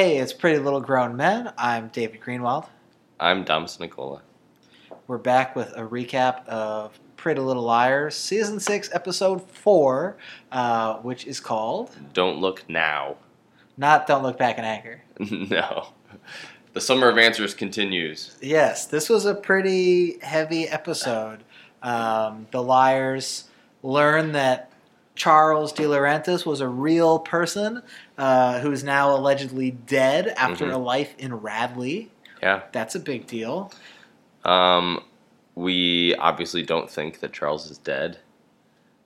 Hey, it's Pretty Little Grown Men. I'm David Greenwald. I'm Domus Nicola. We're back with a recap of Pretty Little Liars, Season 6, Episode 4, uh, which is called Don't look now. Not Don't Look Back in Anger. no. The summer of answers continues. Yes, this was a pretty heavy episode. Um, the liars learn that Charles DiLaurentis was a real person uh, who's now allegedly dead after Mhm. a life in Radley. Yeah. That's a big deal. Um, we obviously don't think that Charles is dead.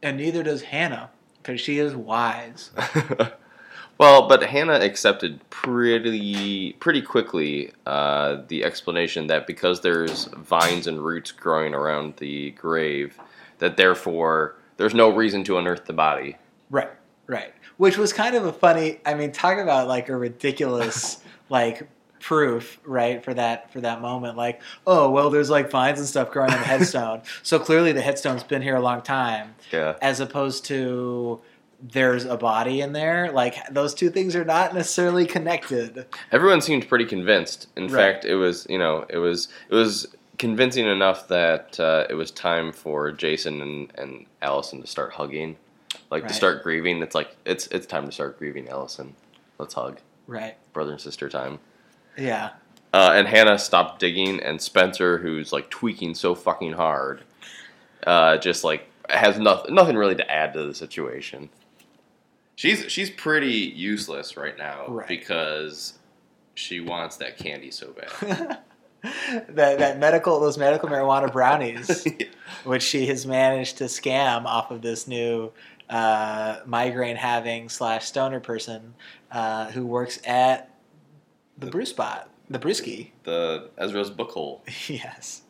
And neither does Hannah, because she is wise. well, but Hannah accepted pretty pretty quickly uh, the explanation that because there's vines and roots growing around the grave, that therefore there's no reason to unearth the body. Right, right. Which was kind of a funny. I mean, talk about like a ridiculous like proof, right? For that for that moment, like, oh well, there's like vines and stuff growing on the headstone, so clearly the headstone's been here a long time, Yeah. as opposed to there's a body in there. Like those two things are not necessarily connected. Everyone seemed pretty convinced. In Right. fact, it was you know it was it was convincing enough that uh, it was time for Jason and, and Allison to start hugging, like Right. to start grieving. It's like it's it's time to start grieving, Allison. Let's hug, Right. brother and sister time. Yeah. Uh, and Hannah stopped digging, and Spencer, who's like tweaking so fucking hard, uh, just like has nothing nothing really to add to the situation. She's she's pretty useless right now Right. because she wants that candy so bad. that that medical those medical marijuana brownies. which she has managed to scam off of this new uh, migraine having slash stoner person uh, who works at the brew spot, the brewski. the Ezra's book hole. yes.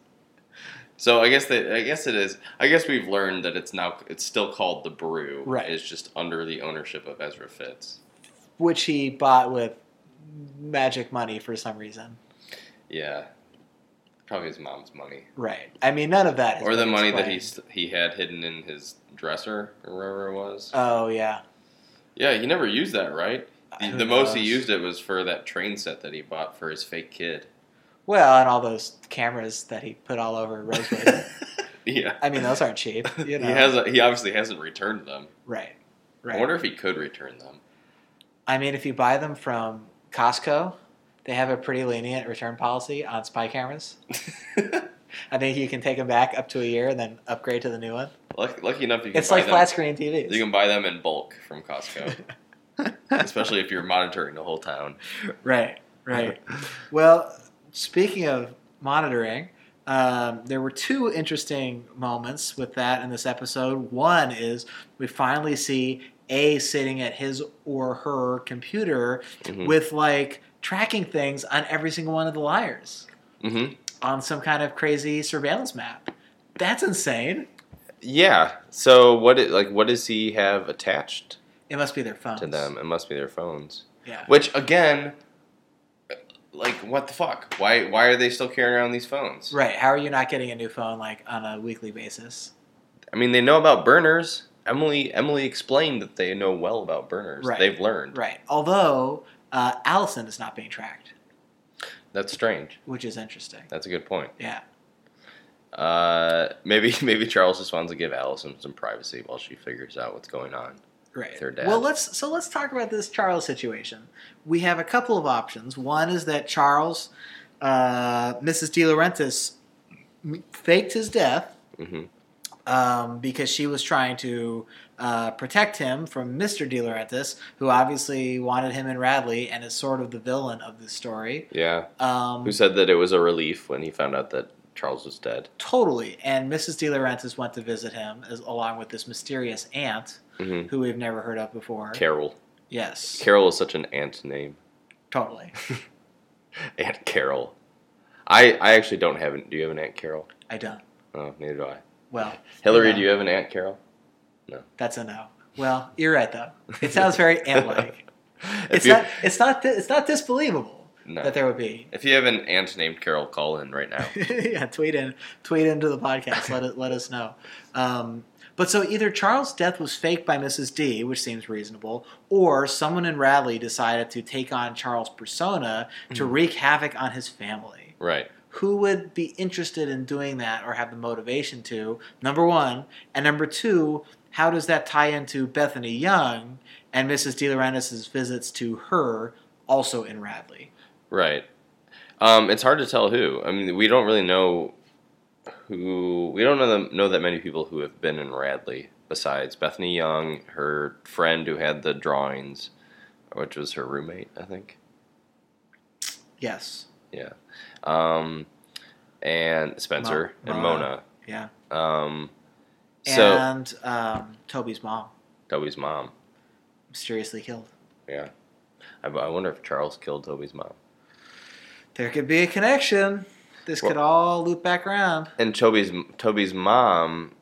So I guess that I guess it is. I guess we've learned that it's now it's still called the Brew. Right. It's just under the ownership of Ezra Fitz. Which he bought with magic money for some reason. Yeah, probably his mom's money Right. I mean, none of that. has or the money that explained. he he had hidden in his dresser or wherever it was. Oh yeah. yeah, he never used that, right? Uh, the, the most he used it was for that train set that he bought for his fake kid. Well, and all those cameras that he put all over Rosewood. yeah. I mean, those aren't cheap. You know. He has. He obviously hasn't returned them. Right. Right. I wonder if he could return them. I mean, if you buy them from Costco, they have a pretty lenient return policy on spy cameras. I think you can take them back up to a year and then upgrade to the new one. lucky, lucky enough, you can It's buy like them. flat screen TVs. You can buy them in bulk from Costco, especially if you're monitoring the whole town. right, right. well, speaking of monitoring, um, there were two interesting moments with that in this episode. One is we finally see A sitting at his or her computer Mhm. with like tracking things on every single one of the liars. hmm on some kind of crazy surveillance map. That's insane. Yeah. So what? It, like, what does he have attached It must be their phones. to them? It must be their phones. Yeah. Which again, like, what the fuck? Why? Why are they still carrying around these phones? Right. How are you not getting a new phone like on a weekly basis? I mean, they know about burners. Emily Emily explained that they know well about burners. Right. They've learned. Right. Although uh, Allison is not being tracked, That's strange. which is interesting. That's a good point. Yeah. Uh, maybe maybe Charles just wants to give Allison some privacy while she figures out what's going on. Right. Their dad. Well, let's so let's talk about this Charles situation. We have a couple of options. One is that Charles, uh, Mrs. DiLaurentis, faked his death hmm um, because she was trying to uh, protect him from Mr. DiLaurentis, who obviously wanted him in Radley and is sort of the villain of this story. Yeah. Um, Who said that it was a relief when he found out that Charles was dead? totally. And Mrs. DiLaurentis went to visit him as, along with this mysterious aunt hmm who we've never heard of before. Carol. yes, Carol is such an aunt name. totally. Aunt Carol. I I actually don't have an. Do you have an Aunt Carol? I don't. Oh, neither do I. Well, Hillary, No. do you have an Aunt Carol? That's a no. Well, you're right though. It sounds very ant-like. It's not. It's not. di- It's not disbelievable no. that there would be. If you have an ant named Carol, call in right now. yeah, tweet in, tweet into the podcast. Let it, let us know. Um, But so either Charles' death was faked by Mrs. D, which seems reasonable, or someone in Radley decided to take on Charles' persona to wreak havoc on his family. Right. Who would be interested in doing that or have the motivation to? Number one. And number two, how does that tie into Bethany Young and Mrs. DiLaurentis' visits to her also in Radley? Right. Um, it's hard to tell who. I mean, we don't really know who. We don't know them, know that many people who have been in Radley besides Bethany Young, her friend who had the drawings, which was her roommate, I think. Yes. Yeah. Um, and Spencer Mo- and Mona. Yeah. Um, so and um, Toby's mom Toby's mom. mysteriously killed. Yeah. I, I wonder if Charles killed Toby's mom. There could be a connection. This could all loop back around. And Toby's Toby's mom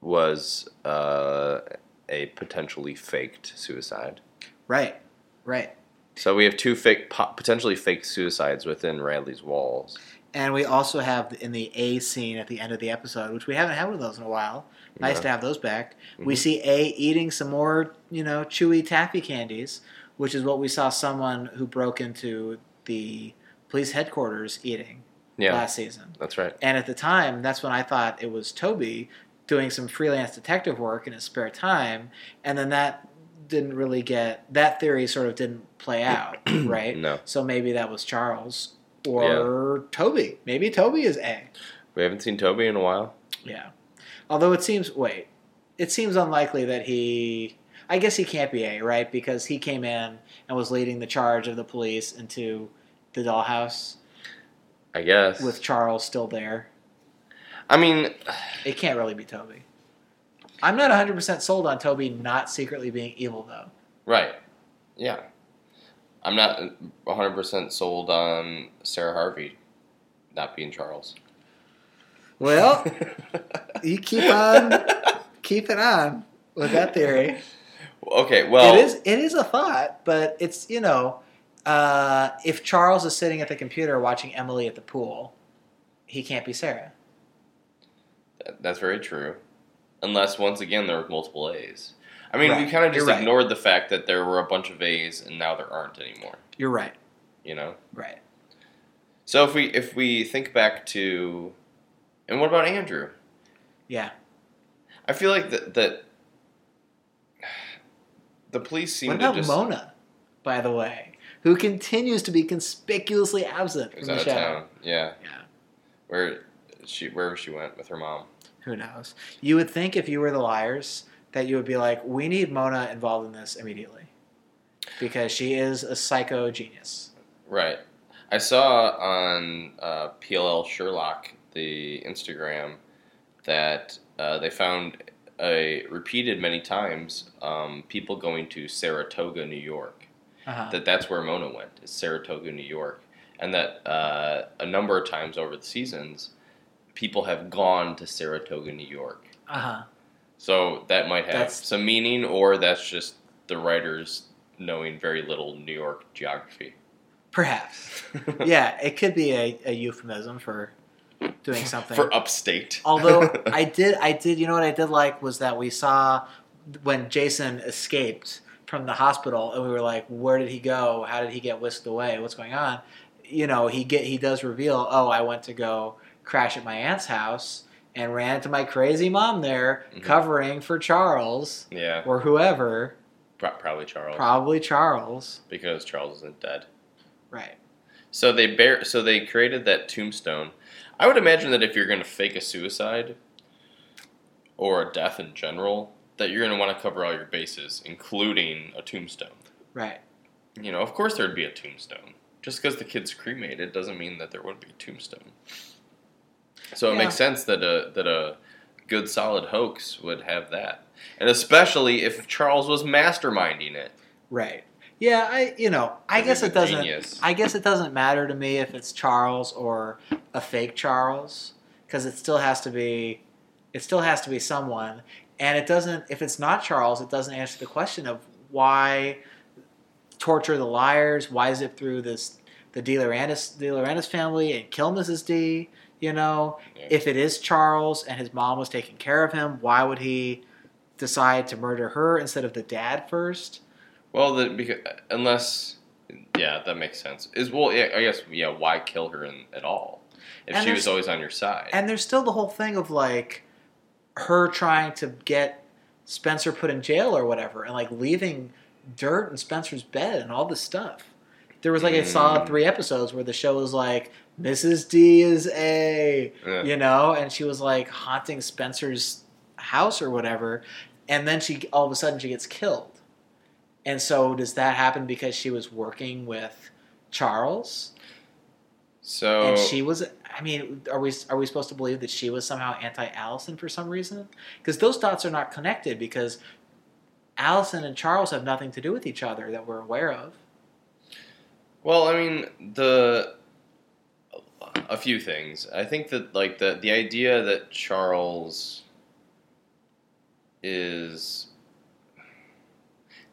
was uh, a potentially faked suicide. Right. Right. So we have two fake, potentially fake suicides within Radley's walls. And we also have in the A scene at the end of the episode, which we haven't had one of those in a while. Nice Yeah. to have those back. We Mhm. see A eating some more, you know, chewy taffy candies, which is what we saw someone who broke into the police headquarters eating Yeah, last season. that's right. And at the time, that's when I thought it was Toby doing some freelance detective work in his spare time, and then that didn't really get that theory sort of didn't play out, right? No, So maybe that was Charles or Toby. Maybe Toby is A. we haven't seen Toby in a while. Yeah. Although it seems wait, it seems unlikely that he. I guess he can't be A, right? Because he came in and was leading the charge of the police into the dollhouse I guess. with Charles still there. I mean, It can't really be Toby. I'm not 100% sold on Toby not secretly being evil, though. right? Yeah, I'm not 100 percent sold on Sara Harvey not being Charles. Well, you keep on keeping on with that theory. okay, well, it is it is a thought, but it's you know, uh, if Charles is sitting at the computer watching Emily at the pool, he can't be Sarah. That's very true. Unless once again there were multiple A's. I mean, we kind of just You're right. ignored the fact that there were a bunch of A's and now there aren't anymore. You're right. You know. Right. So if we if we think back to, and what about Andrew? Yeah. I feel like that that the police seem what to about just Mona, by the way, who continues to be conspicuously absent from out the of show? town. Yeah, Yeah. where she wherever she went with her mom. Who knows? You would think if you were the liars that you would be like, we need Mona involved in this immediately. Because she is a psycho genius. Right. I saw on uh, PLL Sherlock, the Instagram, that uh, they found a repeated many times um, people going to Saratoga, New York. Uh-huh. That that's where Mona went, is Saratoga, New York, and that uh, a number of times over the seasons, people have gone to Saratoga, New York. Uh-huh. So that might have That's- some meaning, or that's just the writers knowing very little New York geography. Perhaps. yeah, it could be a, a euphemism for doing something. for upstate. Although I did, I did. You know what I did like was that we saw when Jason escaped from the hospital, and we were like, "Where did he go? How did he get whisked away? What's going on?" You know, he get he does reveal, "Oh, I went to go crash at my aunt's house and ran into my crazy mom there, Mhm. covering for Charles yeah, or whoever, pro- probably Charles, probably Charles." because Charles isn't dead. Right. So they bear. So they created that tombstone. I would imagine that if you're going to fake a suicide or a death in general, that you're going to want to cover all your bases, including a tombstone. Right. You know, of course there'd be a tombstone. Just because the kid's cremated doesn't mean that there wouldn't be a tombstone. So it Yeah. makes sense that a that a good solid hoax would have that, and especially if Charles was masterminding it. Right. Yeah, I you know, I guess it doesn't genius. I guess it doesn't matter to me if it's Charles or a fake Charles cuz it still has to be it still has to be someone and it doesn't if it's not Charles, it doesn't answer the question of why torture the liars, why zip through this the DiLaurentis, De Laurentiis family and kill Mrs. D. You know, Yeah. if it is Charles and his mom was taking care of him, why would he decide to murder her instead of the dad first? Well, the, because, unless, yeah, that makes sense. Is well, yeah, I guess, yeah. Why kill her in, at all if And she was always on your side? And there's still the whole thing of like her trying to get Spencer put in jail or whatever, and like leaving dirt in Spencer's bed and all this stuff. There was like I saw Mm. three episodes where the show was like Mrs. D is a, Yeah. you know, and she was like haunting Spencer's house or whatever, and then she all of a sudden she gets killed. And so does that happen because she was working with Charles? so and she was i mean are we are we supposed to believe that she was somehow anti-allison for some reason because those dots are not connected because allison and charles have nothing to do with each other that we're aware of Well, I mean the a few things. I think that like the the idea that Charles is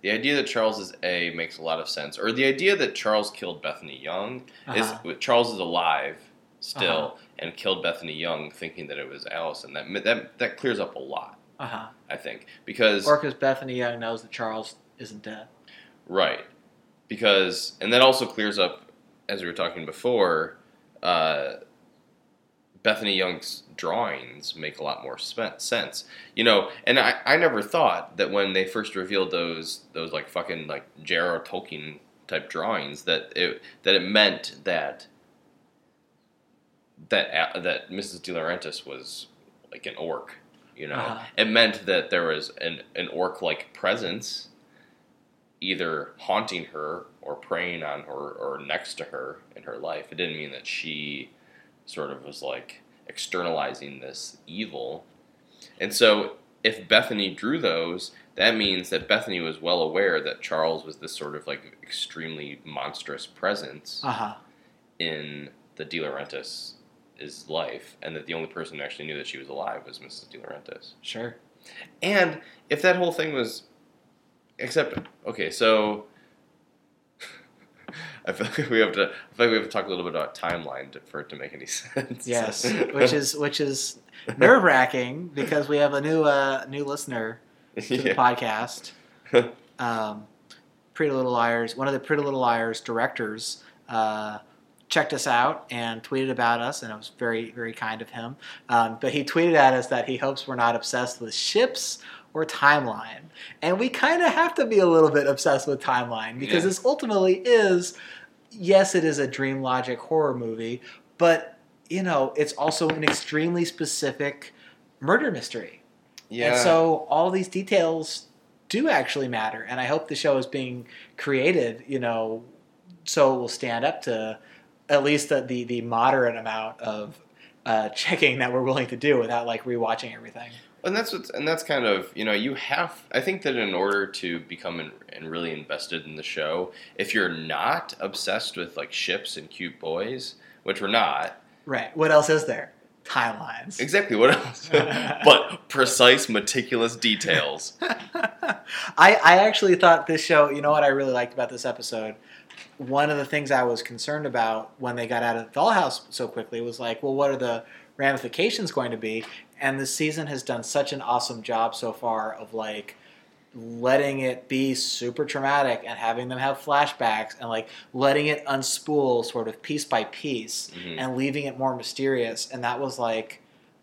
the idea that Charles is A makes a lot of sense, or the idea that Charles killed Bethany Young Uh-huh. is Charles is alive still Uh-huh. and killed Bethany Young, thinking that it was Allison. That that that clears up a lot, uh-huh I think, because or because bethany young knows that charles isn't dead Right. Because, and that also clears up, as we were talking before, uh, Bethany Young's drawings make a lot more sense. You know, and I, I never thought that when they first revealed those, those like fucking like J.R.R. Tolkien type drawings, that it, that it meant that, that, a- that Mrs. DiLaurentis was like an orc. You know, Uh-huh. it meant that there was an, an orc like presence either haunting her or preying on her or next to her in her life. It didn't mean that she sort of was like externalizing this evil. And so if Bethany drew those, that means that Bethany was well aware that Charles was this sort of like extremely monstrous presence uh-huh in the DiLaurentis' life, and that the only person who actually knew that she was alive was Mrs. DiLaurentis. sure And if that whole thing was, except okay, so I feel like we have to. I feel like we have to talk a little bit about timeline to, for it to make any sense. yes which is which is nerve-wracking because we have a new uh new listener to the podcast um, Pretty Little Liars, one of the Pretty Little Liars directors, uh, checked us out and tweeted about us, and it was very, very kind of him. Um, but he tweeted at us that he hopes we're not obsessed with ships or timeline. And we kind of have to be a little bit obsessed with timeline because Yeah. this ultimately is, yes, it is a dream logic horror movie, but, you know, it's also an extremely specific murder mystery. yeah. And so all these details do actually matter. And I hope the show is being created, you know, so it will stand up to at least the, the, the moderate amount of uh, checking that we're willing to do without like rewatching everything. And that's what's, and that's kind of you know you have. I think that in order to become in, and really invested in the show, if you're not obsessed with like ships and cute boys, which we're not, Right. What else is there? Tie lines. exactly what else? but precise, meticulous details. I, I actually thought this show, you know what I really liked about this episode? One of the things I was concerned about when they got out of the dollhouse so quickly was like, well, what are the ramifications going to be? And the season has done such an awesome job so far of like letting it be super traumatic and having them have flashbacks and like letting it unspool sort of piece by piece Mhm. and leaving it more mysterious. And that was like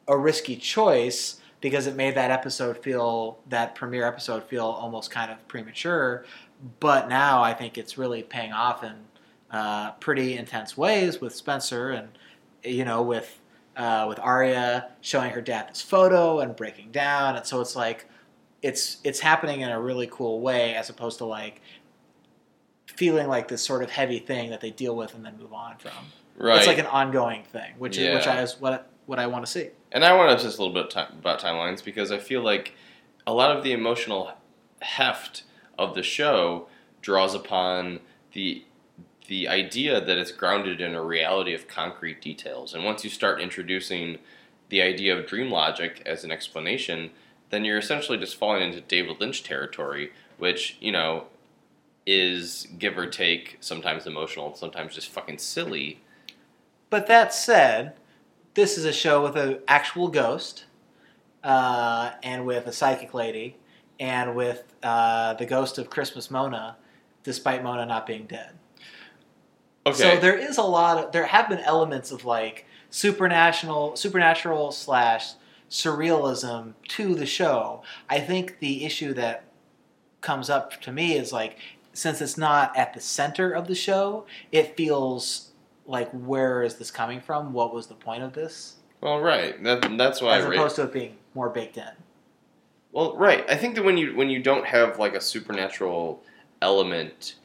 a risky choice because it made that episode feel that premiere episode feel almost kind of premature. But now I think it's really paying off in uh, pretty intense ways with Spencer and you know with uh, with Aria showing her dad this photo and breaking down, and so it's like it's it's happening in a really cool way as opposed to like feeling like this sort of heavy thing that they deal with and then move on from. Right. It's like an ongoing thing, which is which I is what what I want to see. And I want to just a little bit about timelines because I feel like a lot of the emotional heft of the show draws upon the the idea that it's grounded in a reality of concrete details. And once you start introducing the idea of dream logic as an explanation, then you're essentially just falling into David Lynch territory, which you know is give or take sometimes emotional, sometimes just fucking silly. But that said, this is a show with an actual ghost, uh, and with a psychic lady, and with uh, the ghost of Christmas Mona, despite Mona not being dead. Okay. So there is a lot of there have been elements of like supernatural supernatural slash surrealism to the show. I think the issue that comes up to me is like since it's not at the center of the show, it feels like where is this coming from? What was the point of this? well, right. That, that's why. As Ra- opposed to it being more baked in. Well, right. I think that when you when you don't have like a supernatural element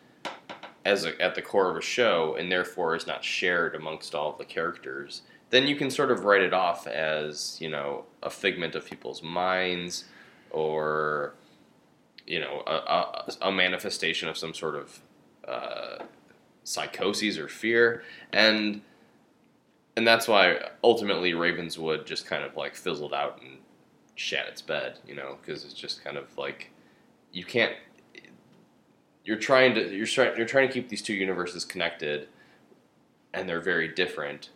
as a, at the core of a show, and therefore is not shared amongst all the characters, then you can sort of write it off as you know a figment of people's minds, or you know a, a, a manifestation of some sort of uh, psychoses or fear, and and that's why ultimately Ravenswood just kind of like fizzled out and shat its bed, you know, because it's just kind of like you can't. You're trying to you're trying you're trying to keep these two universes connected, and they're very different.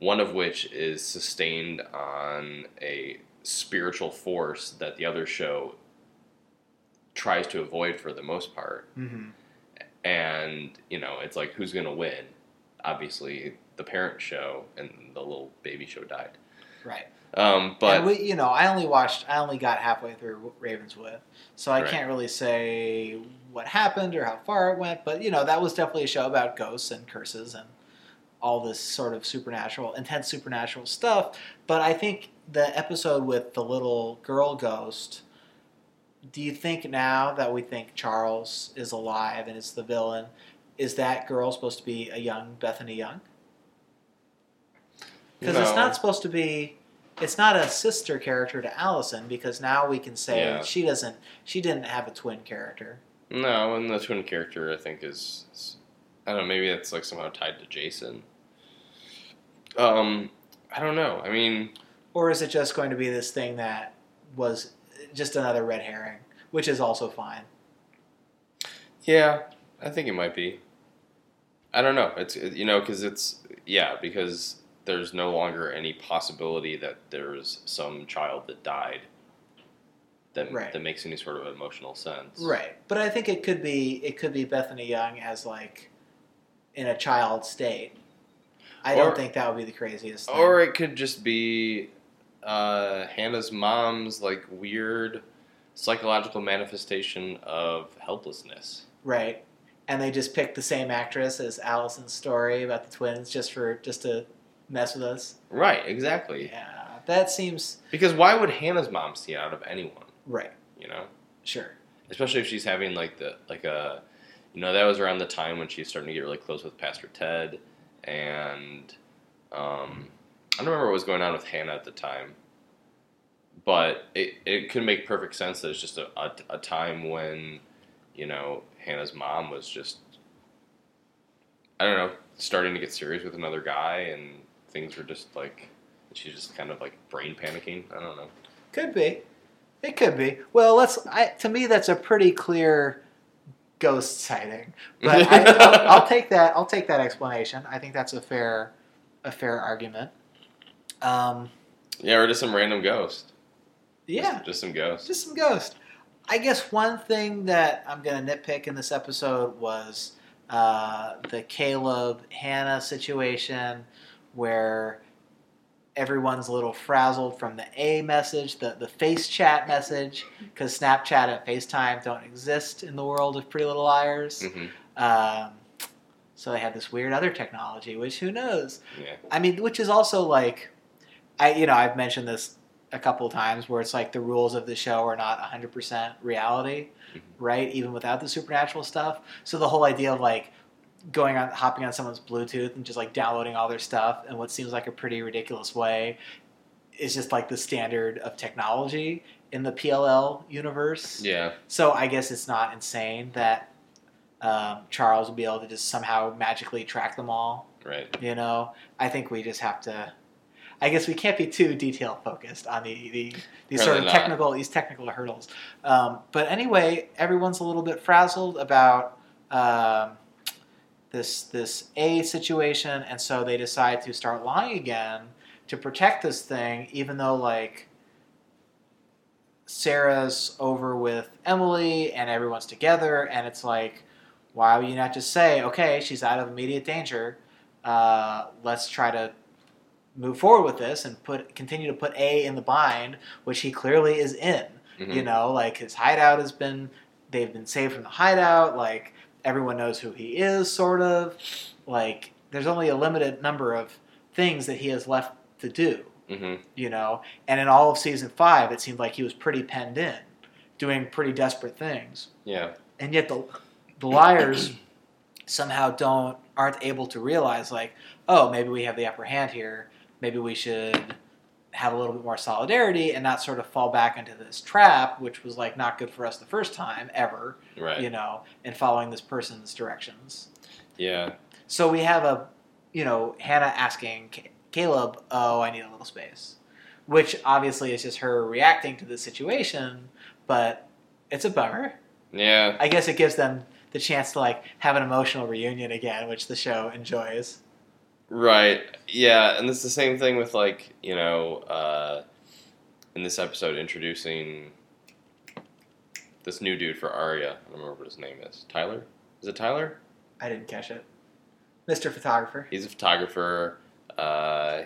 One of which is sustained on a spiritual force that the other show tries to avoid for the most part. Mm-hmm. And you know, it's like who's gonna win? Obviously, the parent show and the little baby show died. Right. Um, but we, you know, I only watched, I only got halfway through Ravenswood, so I Right. can't really say what happened or how far it went. But you know, that was definitely a show about ghosts and curses and all this sort of supernatural, intense supernatural stuff. But I think the episode with the little girl ghost. Do you think now that we think Charles is alive and is the villain, is that girl supposed to be a young Bethany Young? Because it's not supposed to be. It's not a sister character to Allison because now we can say Yeah. she doesn't. She didn't have a twin character. No, and the twin character I think is, is I don't know, maybe it's like somehow tied to Jason. Um, I don't know. I mean, Or is it just going to be this thing that was just another red herring, which is also fine? yeah, I think it might be. I don't know. It's you know because it's yeah because there's no longer any possibility that there's some child that died. That, Right. that makes any sort of emotional sense. Right. But I think it could be it could be Bethany Young as like in a child state. I Or- don't think that would be the craziest. Thing. Or it could just be uh, Hannah's mom's like weird psychological manifestation of helplessness. right. And they just picked the same actress as Allison's story about the twins just for just to mess with us. Right, exactly. Yeah, that seems Because why would Hannah's mom see out of anyone? Right. You know, Sure. especially if she's having like the like a, you know, that was around the time when she's starting to get really close with Pastor Ted, and um, I don't remember what was going on with Hannah at the time, but it it could make perfect sense that it's just a, a, a time when, you know, Hannah's mom was just, I don't know, starting to get serious with another guy, and things were just like, she's just kind of like brain panicking. I don't know. Could be. It could be. Well, let's. I, to me, that's a pretty clear ghost sighting. But I, I'll, I'll take that. I'll take that explanation. I think that's a fair, a fair argument. Um, Yeah, or just some random ghost. yeah, Just, just some ghost. just some ghost. I guess one thing that I'm going to nitpick in this episode was uh, the Caleb Hannah situation where everyone's a little frazzled from the A message, the, the face chat message, because Snapchat and FaceTime don't exist in the world of Pretty Little Liars. hmm Um, so they have this weird other technology, which who knows? Yeah. I mean, which is also like, I you know I've mentioned this a couple of times where it's like the rules of the show are not 100% reality, Mhm. right? Even without the supernatural stuff. So the whole idea of like going on hopping on someone's Bluetooth and just like downloading all their stuff in what seems like a pretty ridiculous way is just like the standard of technology in the PLL universe. Yeah. So I guess it's not insane that um, Charles would be able to just somehow magically track them all. Right. You know, I think we just have to. I guess we can't be too detail focused on the, the these sort of not. technical these technical hurdles. Um, but anyway, everyone's a little bit frazzled about um, this this A situation, and so they decide to start lying again to protect this thing, even though like Sarah's over with Emily and everyone's together, and it's like, why would you not just say, okay, she's out of immediate danger, uh, let's try to move forward with this and put continue to put A in the bind, which he clearly is in. Mhm. You know, like his hideout has been they've been saved from the hideout, like everyone knows who he is, sort of. Like there's only a limited number of things that he has left to do, hmm you know. And in all of season five it seemed like he was pretty penned in, doing pretty desperate things. Yeah. And yet the the liars somehow don't aren't able to realize like, oh, maybe we have the upper hand here. Maybe we should have a little bit more solidarity and not sort of fall back into this trap, which was like not good for us the first time ever, Right. you know, in following this person's directions. Yeah. So we have a, you know, Hannah asking Caleb, "Oh, I need a little space," which obviously is just her reacting to the situation, but it's a bummer. Yeah. I guess it gives them the chance to like have an emotional reunion again, which the show enjoys. Right. Yeah, and it's the same thing with like you know, uh, in this episode introducing this new dude for Aria. I don't remember what his name is. Tyler. Is it Tyler? I didn't catch it. Mr. Photographer. He's a photographer. Uh,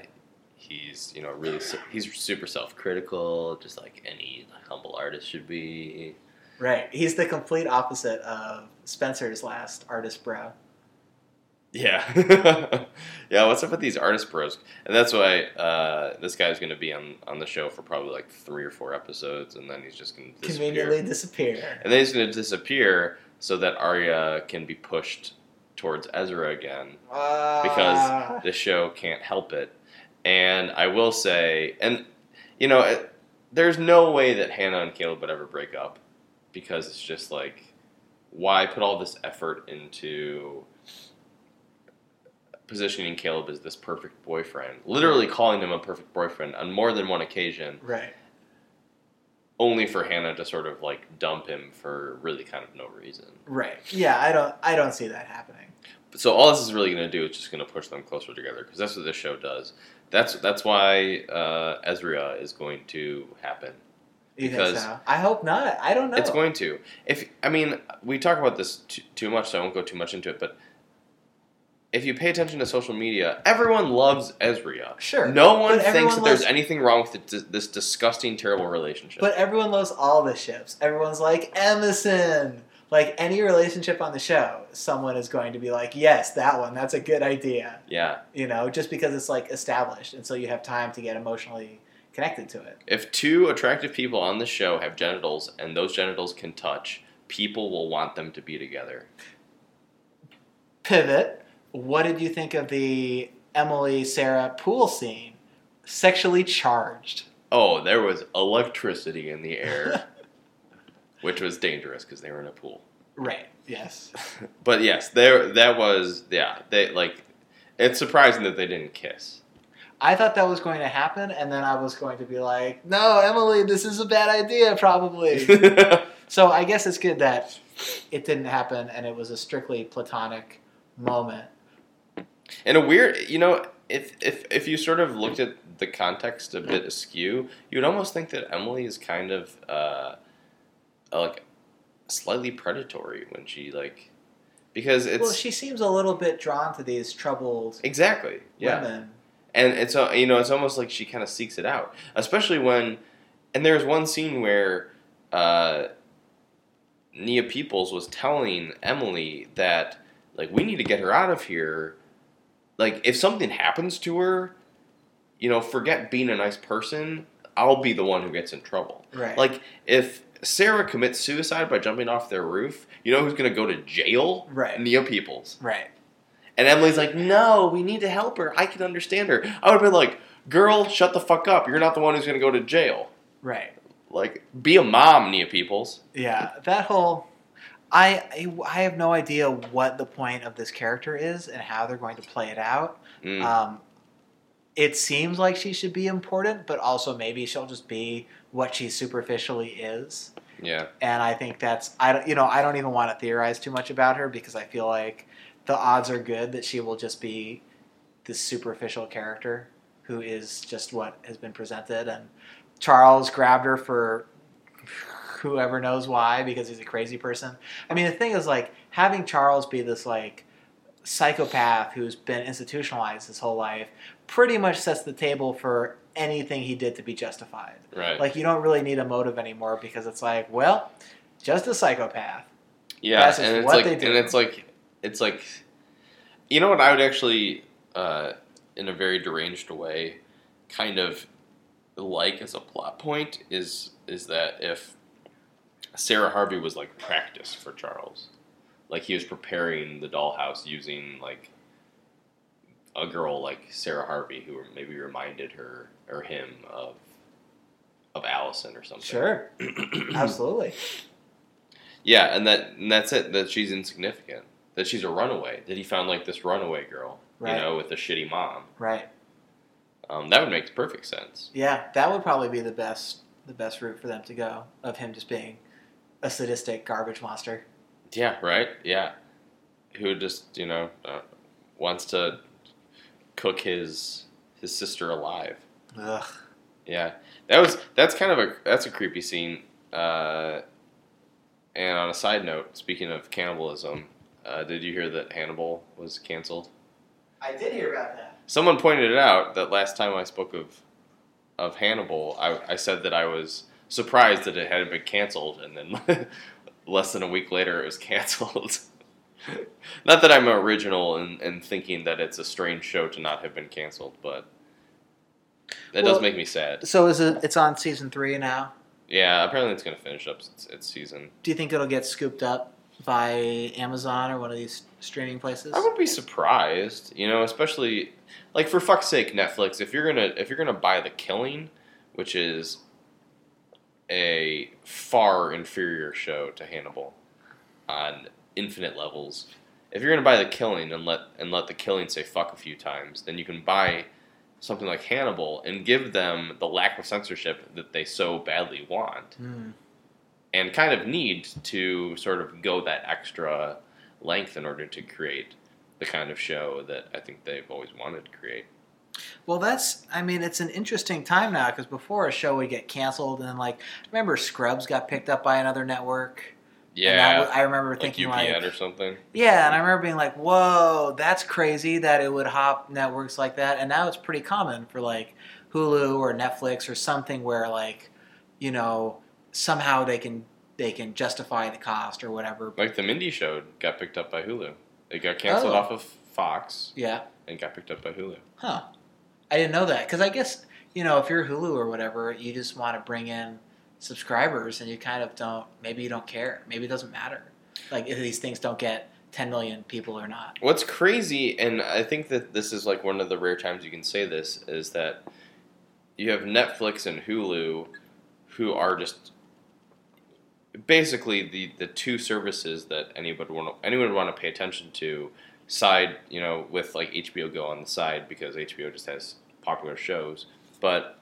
he's you know really se- he's super self critical, just like any humble artist should be. Right. He's the complete opposite of Spencer's last artist bro. Yeah, yeah. What's up with these artist bros? And that's why uh, this guy's going to be on on the show for probably like three or four episodes, and then he's just going to disappear. Conveniently disappear. And then he's going to disappear so that Aria can be pushed towards Ezra again because Ah. the show can't help it. And I will say, and you know, it, there's no way that Hannah and Caleb would ever break up because it's just like, why put all this effort into positioning Caleb as this perfect boyfriend? Literally calling him a perfect boyfriend on more than one occasion, right. only for Hannah to sort of like dump him for really kind of no reason. Right. Yeah, I don't I don't see that happening. So all this is really going to do is just going to push them closer together because that's what this show does. That's that's why uh, Ezra is going to happen. You Because- think so? I hope not. I don't know. It's going to. If I mean, we talk about this too, too much, so I won't go too much into it. But if you pay attention to social media, everyone loves Ezra. Sure. No one thinks that there's anything wrong with it, this disgusting, terrible relationship. But everyone loves all the ships. Everyone's like Emerson. Like any relationship on the show, someone is going to be like, "Yes, that one. That's a good idea." yeah, You know, just because it's like established, and so you have time to get emotionally connected to it. if two attractive people on the show have genitals and those genitals can touch, people will want them to be together. Pivot. What did you think of the Emily Sarah pool scene? Sexually charged. Oh, there was electricity in the air, which was dangerous because they were in a pool. Right. Yes. But yes, there that was yeah. They like it's surprising that they didn't kiss. I thought that was going to happen, and then I was going to be like, "No, Emily, this is a bad idea, probably." so I guess it's good that it didn't happen, and it was a strictly platonic moment. In a weird, you know, if if if you sort of looked at the context a bit askew, you'd almost think that Emily is kind of uh, like slightly predatory when she like because it's well, she seems a little bit drawn to these troubled exactly yeah. women. and it's uh, you know it's almost like she kind of seeks it out especially when and there's one scene where uh, nia peeples was telling emily that like we need to get her out of here like if something happens to her you know forget being a nice person i'll be the one who gets in trouble Right. like if sarah commits suicide by jumping off their roof you know who's going to go to jail Right. nia peeples right. and Emily's like, no, we need to help her. I can understand her. I would have been like, girl, shut the fuck up. You're not the one who's going to go to jail. Right. Like, be a mom, Nia Peeples. Yeah. That whole. I, I I have no idea what the point of this character is and how they're going to play it out. Mm. Um, it seems like she should be important, but also maybe she'll just be what she superficially is. Yeah. and I think that's I don't you know I don't even want to theorize too much about her because I feel like the odds are good that she will just be this superficial character who is just what has been presented and Charles grabbed her for whoever knows why because he's a crazy person. I mean the thing is like having Charles be this like psychopath who's been institutionalized his whole life pretty much sets the table for anything he did to be justified. Right. Like you don't really need a motive anymore because it's like, well, just a psychopath. Yeah, and it's what like, they do. and it's like, it's like, you know what? I would actually, uh, in a very deranged way, kind of like as a plot point is is that if Sara Harvey was like practice for Charles, like he was preparing the dollhouse using like a girl like Sara Harvey who maybe reminded her or him of of Allison or something. Sure, absolutely. Yeah, and that and that's it. That she's insignificant. That she's a runaway. That he found like this runaway girl, Right. you know, with a shitty mom. Right. Um, that would make perfect sense. Yeah, that would probably be the best the best route for them to go of him just being a sadistic garbage monster. Yeah, right. Yeah, who just you know uh, wants to cook his his sister alive. Ugh. Yeah, that was that's kind of a that's a creepy scene. Uh, and on a side note, speaking of cannibalism, uh, did you hear that Hannibal was canceled? I did hear about that. Someone pointed it out that last time I spoke of of Hannibal, I, I said that I was surprised that it hadn't been canceled, and then less than a week later, it was canceled. not that I'm original in, in thinking that it's a strange show to not have been canceled, but that Well- does make me sad. So is it? It's on season three now. Yeah, apparently it's going to finish up its, its season. Do you think it'll get scooped up by Amazon or one of these streaming places? I wouldn't be surprised, you know, especially like for fuck's sake, Netflix. If you're gonna if you're gonna buy The Killing, which is a far inferior show to Hannibal on infinite levels, if you're gonna buy The Killing and let and let The Killing say fuck a few times, then you can buy something like Hannibal and give them the lack of censorship that they so badly want Hmm. and kind of need to sort of go that extra length in order to create the kind of show that I think they've always wanted to create. Well, that's. I mean, it's an interesting time now because before a show would get canceled, and like, remember Scrubs got picked up by another network. And that Yeah, I remember like thinking UPN like, or something. yeah, and I remember being like, whoa, that's crazy that it would hop networks like that. And now it's pretty common for like Hulu or Netflix or something where like, you know, somehow they can they can justify the cost or whatever. Like the Mindy show got picked up by Hulu. It got canceled Oh. off of Fox Yeah, and got picked up by Hulu. huh? I didn't know that because I guess you know if you're Hulu or whatever, you just want to bring in subscribers and you kind of don't. Maybe you don't care. Maybe it doesn't matter. Like if these things don't get 10 million people or not. What's crazy, and I think that this is like one of the rare times you can say this, is that you have Netflix and Hulu who are just basically the, the two services that want anyone would want to pay attention to side you know with like HBO Go on the side because HBO just has popular shows but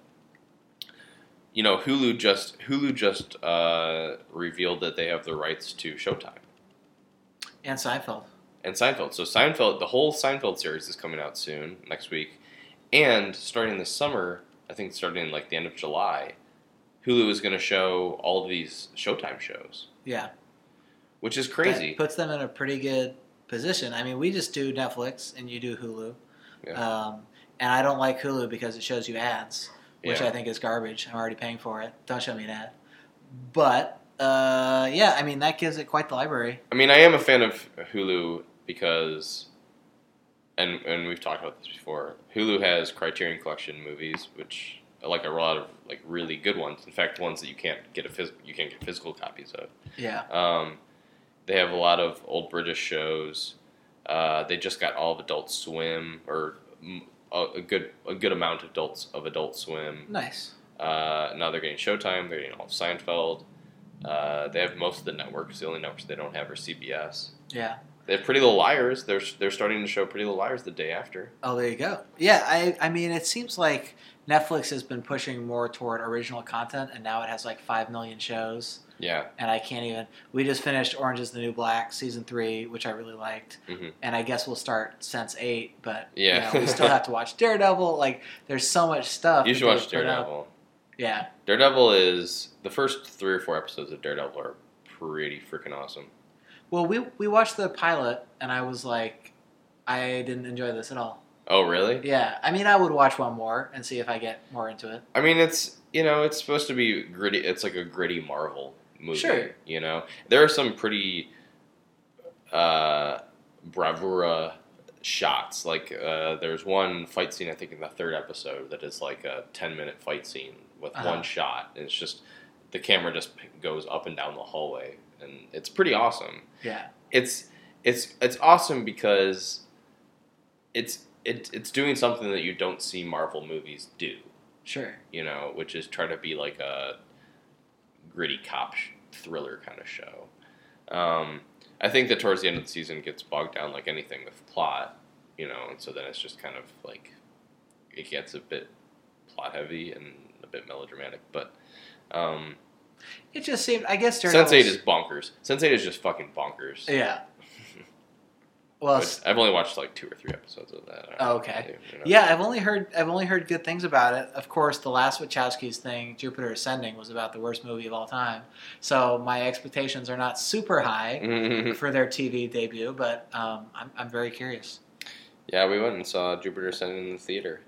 you know Hulu just Hulu just uh, revealed that they have the rights to Showtime And Seinfeld. and Seinfeld. So Seinfeld, the whole Seinfeld series is coming out soon next week, and starting this summer, I think starting like the end of July, Hulu is going to show all of these Showtime shows, Yeah. which is crazy. That puts them in a pretty good position. I mean, we just do Netflix and you do Hulu. Yeah. Um, and I don't like Hulu because it shows you ads, which Yeah. I think is garbage. I'm already paying for it. Don't show me an ad. But uh, yeah, I mean that gives it quite the library. I mean, I am a fan of Hulu because, and and we've talked about this before. Hulu has Criterion Collection movies, which like a lot of like really good ones. In fact, ones that you can't get a phys- you can't get physical copies of. Yeah. Um, they have a lot of old British shows. Uh, they just got all of Adult Swim, or a, a good a good amount of adults of Adult Swim. Nice. Uh, now they're getting Showtime. They're getting all of Seinfeld. Uh, they have most of the networks. The only networks they don't have are CBS. Yeah. They have Pretty Little Liars. They're they're starting to show Pretty Little Liars the day after. Oh, there you go. Yeah, I, I mean, it seems like Netflix has been pushing more toward original content, and now it has like five million shows. Yeah. and I can't even. We just finished Orange Is the New Black season three, which I really liked, Mhm. and I guess we'll start Sense8. But Yeah. you know, we still have to watch Daredevil. Like, there's so much stuff. You should watch they've put up. Daredevil. Yeah, Daredevil is the first three or four episodes of Daredevil are pretty freaking awesome. well, we we watched the pilot, and I was like, I didn't enjoy this at all. Oh, really? Yeah, I mean, I would watch one more and see if I get more into it. I mean, it's you know, it's supposed to be gritty. It's like a gritty Marvel movie. Sure. You know, there are some pretty uh, bravura shots. Like uh, there's one fight scene I think in the third episode that is like a ten minute fight scene with Uh-huh. one shot. And it's just the camera just goes up and down the hallway, and it's pretty awesome. Yeah, It's it's it's awesome because it's it, it's doing something that you don't see Marvel movies do sure. you know, which is try to be like a gritty cop sh- thriller kind of show. Um, I think that towards the end of the season gets bogged down like anything with plot, you know, and so then it's just kind of like it gets a bit plot heavy and a bit melodramatic. But um, It just seemed. I guess Daredevil. Sense8 is bonkers. Sense8 is just fucking bonkers. Yeah. Well, I've only watched like two or three episodes of that. Oh, okay. you know. Yeah, I've only heard I've only heard good things about it. Of course, the last Wachowski's thing, Jupiter Ascending, was about the worst movie of all time. So my expectations are not super high for their TV debut, but um, I'm I'm very curious. Yeah, we went and saw Jupiter Ascending in the theater.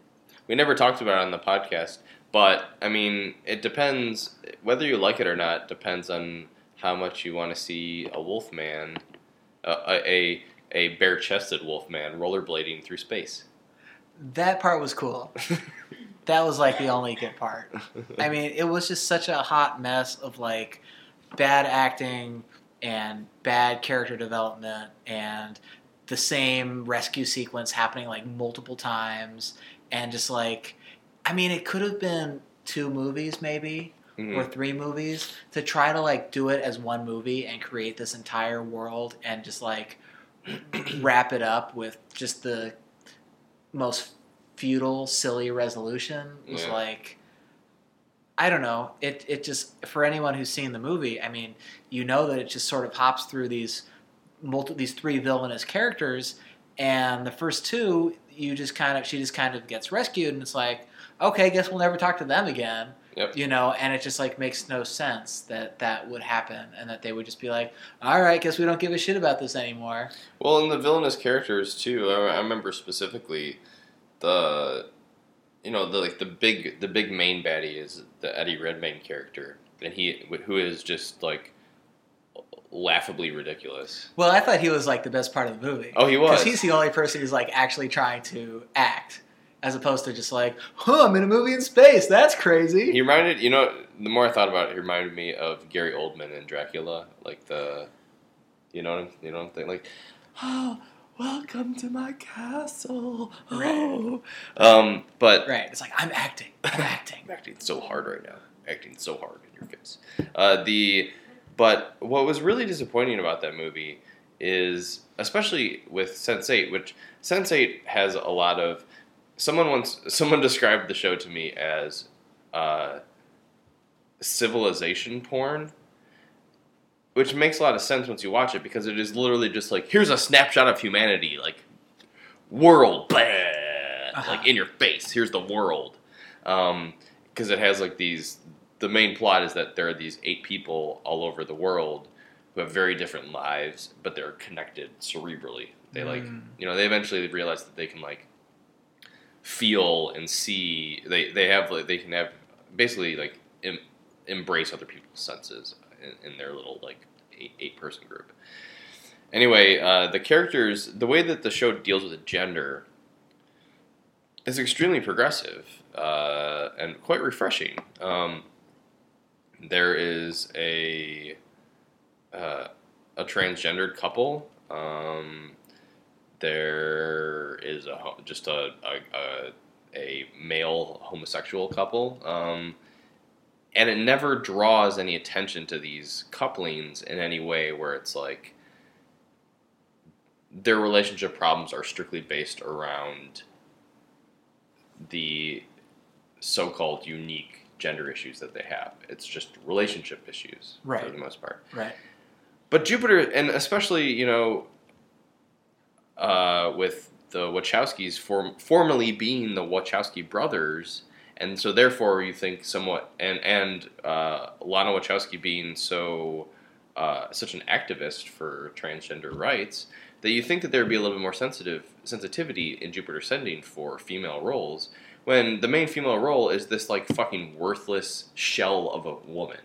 We never talked about it on the podcast, but I mean, it depends whether you like it or not. Depends on how much you want to see a Wolfman, uh, a a, a bare-chested Wolfman rollerblading through space. That part was cool. That was like the only good part. I mean, it was just such a hot mess of like bad acting and bad character development and the same rescue sequence happening like multiple times and just like I mean, it could have been two movies maybe Mhm. or three movies to try to like do it as one movie and create this entire world and just like wrap it up with just the most futile, silly resolution was Yeah. like I don't know. It it just for anyone who's seen the movie, I mean, you know that it just sort of hops through these multi, these three villainous characters, and the first two, you just kind of she just kind of gets rescued, and it's like, okay, guess we'll never talk to them again. Yep. You know, and it just like makes no sense that that would happen, and that they would just be like, all right, guess we don't give a shit about this anymore. Well, and the villainous characters too, I, I remember specifically the, you know, the like the big the big main baddie is the Eddie Redmayne character, and he who is just like laughably ridiculous. Well, I thought he was like the best part of the movie. Oh, he was. Because he's the only person who's like actually trying to act, as opposed to just like, huh, I'm in a movie in space. That's crazy. He reminded you know the more I thought about it, he reminded me of Gary Oldman in Dracula, like the, you know what I'm, you know what I'm thinking like, oh, welcome to my castle. Oh, um, but right. It's like I'm acting. I'm acting. I'm acting so hard right now. Acting so hard in your face. Uh, the but what was really disappointing about that movie is, especially with Sense8, which Sense8 has a lot of. Someone once someone described the show to me as uh, civilization porn. Which makes a lot of sense once you watch it because it is literally just like here's a snapshot of humanity, like world, blah, Uh-huh. like in your face. Here's the world, because it has like these. The main plot is that there are these eight people all over the world who have very different lives, but they're connected cerebrally. They like, Mm. you know, they eventually realize that they can like feel and see. They they have like they can have basically like em, embrace other people's senses in, in their little like eight, eight person group. Anyway, uh, the characters, the way that the show deals with gender is extremely progressive uh, and quite refreshing. Um, there is a uh, a transgendered couple. Um, there is a just a a, a, a male homosexual couple, um, and it never draws any attention to these couplings in any way where it's like their relationship problems are strictly based around the so-called unique gender issues that they have. It's just relationship issues for the most part. Right. But Jupiter, and especially you know, uh, with the Wachowskis form, formerly being the Wachowski brothers, and so therefore you think somewhat, and and uh, Lana Wachowski being so uh, such an activist for transgender rights, that you think that there would be a little bit more sensitive sensitivity in Jupiter Ascending for female roles, when the main female role is this like fucking worthless shell of a woman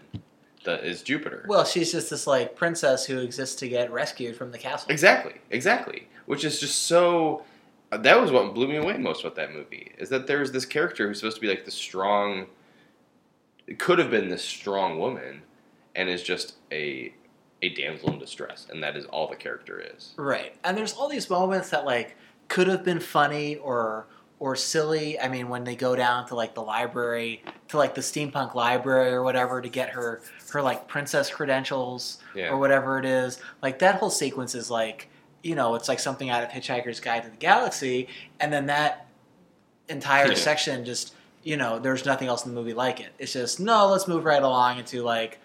that is Jupiter. Well, she's just this like princess who exists to get rescued from the castle. Exactly, exactly. Which is just so. uh, That was what blew me away most about that movie is that there's this character who's supposed to be like the strong. It could have been this strong woman, and is just a a damsel in distress, and that is all the character is. Right. And there's all these moments that like could have been funny or or silly. I mean, when they go down to like the library, to like the steampunk library or whatever to get her her like princess credentials Yeah. or whatever it is. Like that whole sequence is like, you know, it's like something out of Hitchhiker's Guide to the Galaxy and then that entire Yeah. section just, you know, there's nothing else in the movie like it. It's just, no, let's move right along into like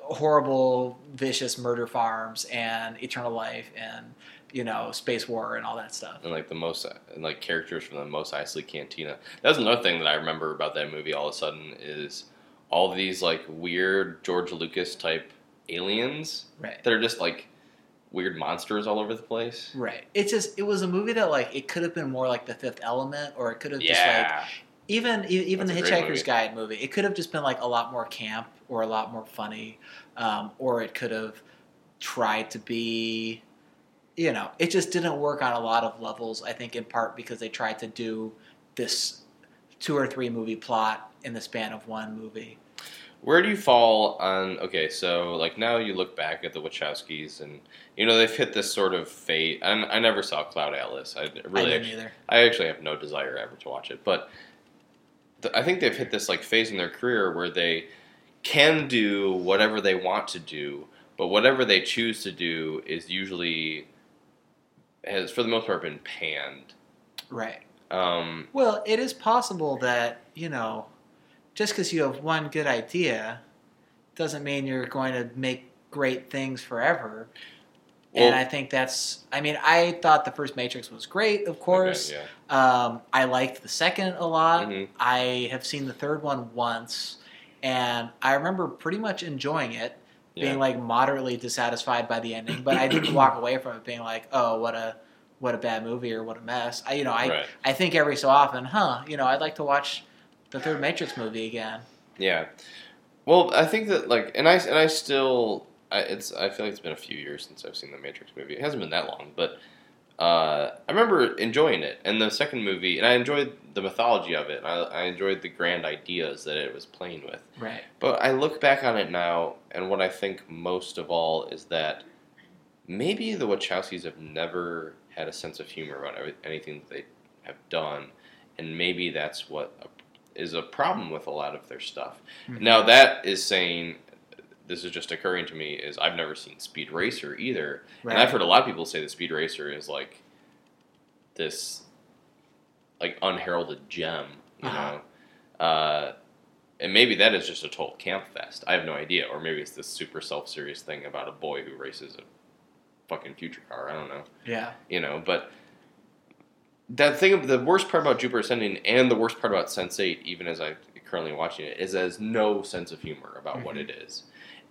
horrible, vicious murder farms and eternal life and you know space war and all that stuff. and like the most and like characters from the Mos Eisley Cantina. That was another thing that I remember about that movie. All of a sudden, is all these like weird George Lucas type aliens Right. that are just like weird monsters all over the place. Right. It's just it was a movie that like it could have been more like The Fifth Element, or it could have just like even even That's the Hitchhiker's movie. Guide movie. It could have just been like a lot more camp or a lot more funny, um, or it could have tried to be, you know, it just didn't work on a lot of levels. I think in part because they tried to do this two or three movie plot in the span of one movie. Where do you fall on? Okay, so like now you look back at the Wachowskis, and you know they've hit this sort of fate. And I never saw Cloud Atlas. I I really, didn't actually, either. I actually have no desire ever to watch it. But th- I think they've hit this like phase in their career where they can do whatever they want to do, but whatever they choose to do is usually has, for the most part, been panned. Right. Um, Well, it is possible that, you know, just because you have one good idea doesn't mean you're going to make great things forever. and I think that's, I mean, I thought the first Matrix was great, of course. okay, yeah. Um, I liked the second a lot. Mhm. I have seen the third one once, and I remember pretty much enjoying it, Yeah. being like moderately dissatisfied by the ending, but I didn't walk away from it being like, oh, what a what a bad movie or what a mess. I, you know, I Right. I think every so often, huh, you know, I'd like to watch the third Matrix movie again. Yeah. Well, I think that like, and I and I still, I, it's I feel like it's been a few years since I've seen the Matrix movie. It hasn't been that long, but uh, I remember enjoying it. And the second movie, and I enjoyed the mythology of it. I, I enjoyed the grand ideas that it was playing with. Right. But I look back on it now, and what I think most of all is that maybe the Wachowskis have never had a sense of humor about every- anything that they have done, and maybe that's what a, is a problem with a lot of their stuff. Mhm. Now that is saying. This is just occurring to me is I've never seen Speed Racer either, Right. and I've heard a lot of people say that Speed Racer is like this like unheralded gem, you Uh-huh. know. Uh, and maybe that is just a total camp fest. I have no idea, or maybe it's this super self serious thing about a boy who races a fucking future car. I don't know, Yeah. you know. But that thing, the worst part about Jupiter Ascending, and the worst part about Sense8, even as I'm currently watching it, is has no sense of humor about what Mhm. it is.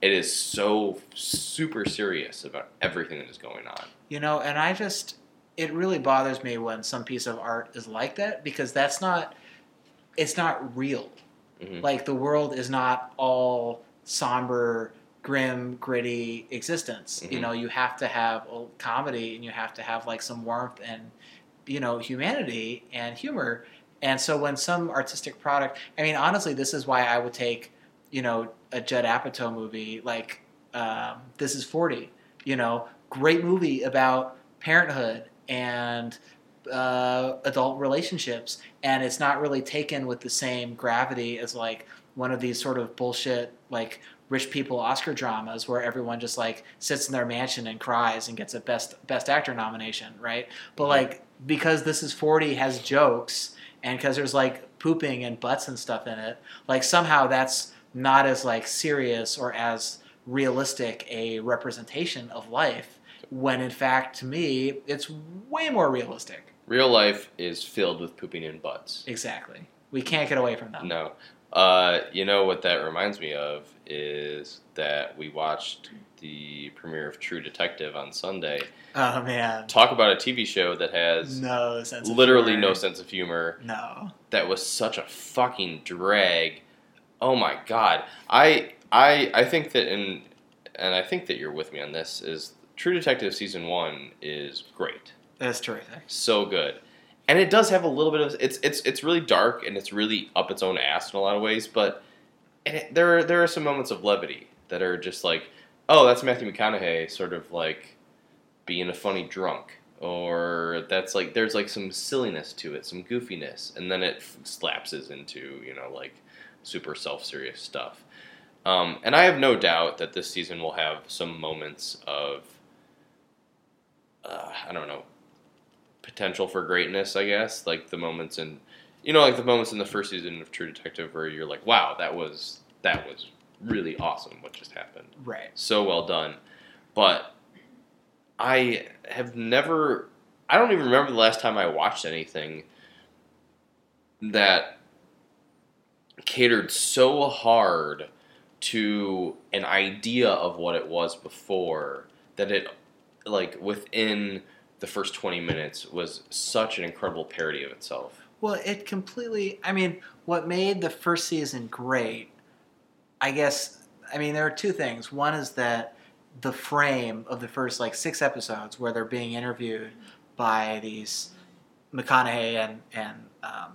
It is so super serious about everything that is going on. You know, and I just it really bothers me when some piece of art is like that because that's not it's not real. Mhm. Like the world is not all somber, grim, gritty existence. You Mhm. know, you have to have a comedy and you have to have like some warmth and you know, humanity and humor. And so when some artistic product, I mean, honestly, this is why I would take, you know, a Judd Apatow movie like um, This Is 40. You know, great movie about parenthood and uh, adult relationships, and it's not really taken with the same gravity as like one of these sort of bullshit like rich people Oscar dramas where everyone just like sits in their mansion and cries and gets a best best actor nomination, right? But like because this is 40 has jokes and because there's like pooping and butts and stuff in it, like somehow that's not as like serious or as realistic a representation of life. When in fact, to me, it's way more realistic. Real life is filled with pooping in butts. Exactly. We can't get away from that. No. Uh, you know what that reminds me of is that we watched the premiere of True Detective on Sunday. Oh man. Talk about a TV show that has no sense, literally no sense of humor. No. That was such a fucking drag. Oh my god. I I I think that in and I think that you're with me on this is True Detective season 1 is great. That's terrific. So good. And it does have a little bit of it's it's it's really dark and it's really up its own ass in a lot of ways, but and it, there are there are some moments of levity that are just like, oh, that's Matthew McConaughey sort of like being a funny drunk or that's like there's like some silliness to it, some goofiness, and then it f- slapses into, you know, like super self-serious stuff. Um, and I have no doubt that this season will have some moments of uh, I don't know potential for greatness, I guess. Like the moments in, you know, like the moments in the first season of True Detective where you're like, wow, that was that was really awesome what just happened. Right. So well done. But I have never, I don't even remember the last time I watched anything that catered so hard to an idea of what it was before that it, like, within the first 20 minutes was such an incredible parody of itself. Well, it completely. I mean, what made the first season great, I guess. I mean, there are two things. One is that the frame of the first like six episodes, where they're being interviewed by these McConaughey and and um,